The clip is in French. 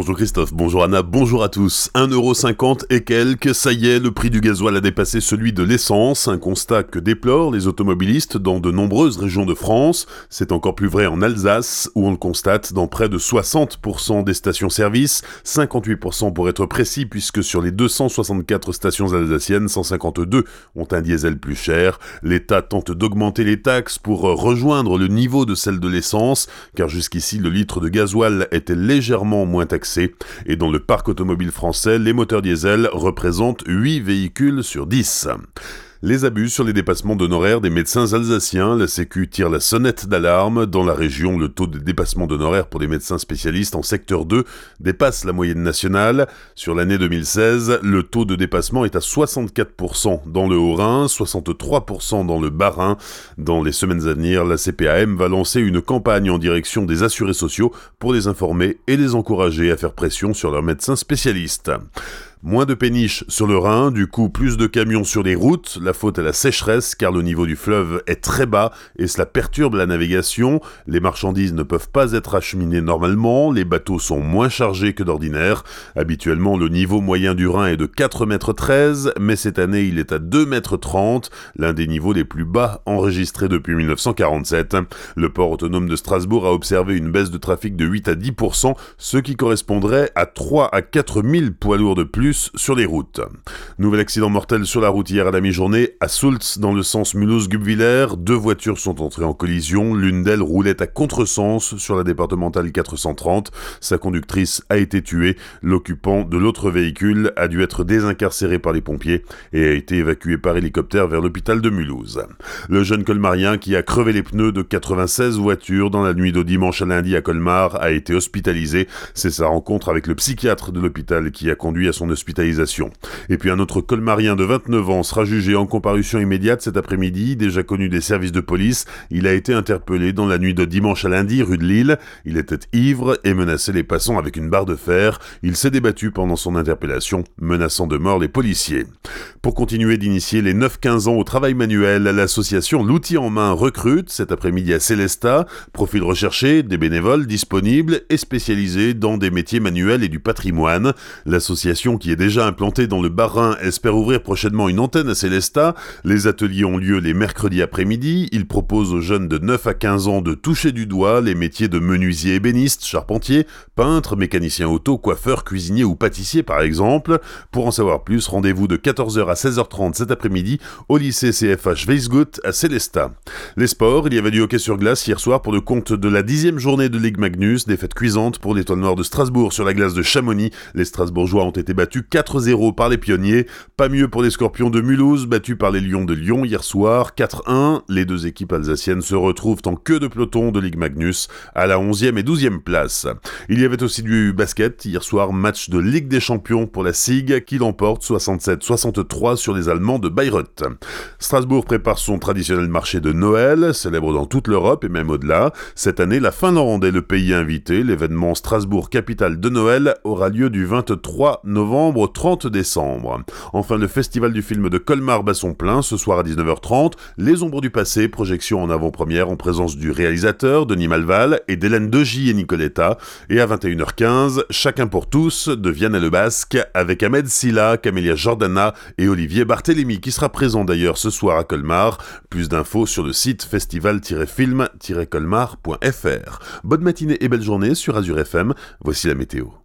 Bonjour Christophe, bonjour Anna, bonjour à tous. 1,50€ et quelques, ça y est, le prix du gasoil a dépassé celui de l'essence, un constat que déplorent les automobilistes dans de nombreuses régions de France. C'est encore plus vrai en Alsace, où on le constate dans près de 60% des stations-service, 58% pour être précis, puisque sur les 264 stations alsaciennes, 152 ont un diesel plus cher. L'État tente d'augmenter les taxes pour rejoindre le niveau de celle de l'essence, car jusqu'ici le litre de gasoil était légèrement moins taxé et dans le parc automobile français, les moteurs diesel représentent 8 véhicules sur 10 les abus sur les dépassements d'honoraires des médecins alsaciens. La Sécu tire la sonnette d'alarme. Dans la région, le taux de dépassement d'honoraires pour les médecins spécialistes en secteur 2 dépasse la moyenne nationale. Sur l'année 2016, le taux de dépassement est à 64% dans le Haut-Rhin, 63% dans le Bas-Rhin. Dans les semaines à venir, la CPAM va lancer une campagne en direction des assurés sociaux pour les informer et les encourager à faire pression sur leurs médecins spécialistes. Moins de péniches sur le Rhin, du coup plus de camions sur les routes, la faute à la sécheresse car le niveau du fleuve est très bas et cela perturbe la navigation, les marchandises ne peuvent pas être acheminées normalement, les bateaux sont moins chargés que d'ordinaire, habituellement le niveau moyen du Rhin est de 4,13 m, mais cette année il est à 2,30 m, l'un des niveaux les plus bas enregistrés depuis 1947. Le port autonome de Strasbourg a observé une baisse de trafic de 8 à 10%, ce qui correspondrait à 3 à 4 000 poids lourds de plus sur les routes. Nouvel accident mortel sur la route hier à la mi-journée à Soultz dans le sens Mulhouse-Gubwiller. Deux voitures sont entrées en collision. L'une d'elles roulait à contresens sur la départementale 430. Sa conductrice a été tuée. L'occupant de l'autre véhicule a dû être désincarcéré par les pompiers et a été évacué par hélicoptère vers l'hôpital de Mulhouse. Le jeune colmarien qui a crevé les pneus de 96 voitures dans la nuit de dimanche à lundi à Colmar a été hospitalisé. C'est sa rencontre avec le psychiatre de l'hôpital qui a conduit à son hospitalisation. Et puis un autre colmarien de 29 ans sera jugé en comparution immédiate cet après-midi, déjà connu des services de police. Il a été interpellé dans la nuit de dimanche à lundi rue de Lille. Il était ivre et menaçait les passants avec une barre de fer. Il s'est débattu pendant son interpellation, menaçant de mort les policiers. Pour continuer d'initier les 9-15 ans au travail manuel, l'association L'outil en main recrute cet après-midi à Célesta. Profil recherché, des bénévoles disponibles et spécialisés dans des métiers manuels et du patrimoine. L'association qui est déjà implantée dans le Bas-Rhin, espère ouvrir prochainement une antenne à Célestat. Les ateliers ont lieu les mercredis après-midi. Ils proposent aux jeunes de 9 à 15 ans de toucher du doigt les métiers de menuisier ébéniste, charpentier, peintre, mécanicien auto, coiffeur, cuisinier ou pâtissier par exemple. Pour en savoir plus, rendez-vous de 14h à 16h30 cet après-midi au lycée CFH Weisgut à Célestat. Les sports, il y avait du hockey sur glace hier soir pour le compte de la dixième journée de Ligue Magnus, défaite cuisante pour l'étoile noire de Strasbourg sur la glace de Chamonix. Les Strasbourgeois ont été battus battu 4-0 par les pionniers. Pas mieux pour les Scorpions de Mulhouse, battus par les Lions de Lyon hier soir, 4-1. Les deux équipes alsaciennes se retrouvent en queue de peloton de Ligue Magnus, à la 11e et 12e place. Il y avait aussi du basket, hier soir, match de Ligue des Champions pour la SIG, qui l'emporte 67-63 sur les Allemands de Bayreuth. Strasbourg prépare son traditionnel marché de Noël, célèbre dans toute l'Europe et même au-delà. Cette année, la Finlande est le pays invité. L'événement Strasbourg capitale de Noël aura lieu du 23 au 30 décembre. Enfin, le festival du film de Colmar bat son plein ce soir à 19h30. Les ombres du passé, projection en avant-première en présence du réalisateur Denis Malval et d'Hélène Degy et Nicoletta. Et à 21h15, Chacun pour tous de Vianney Le Basque avec Ahmed Silla, Camélia Jordana et Olivier Barthélémy qui sera présent d'ailleurs ce soir à Colmar. Plus d'infos sur le site festival-film-colmar.fr. Bonne matinée et belle journée sur Azure FM. Voici la météo.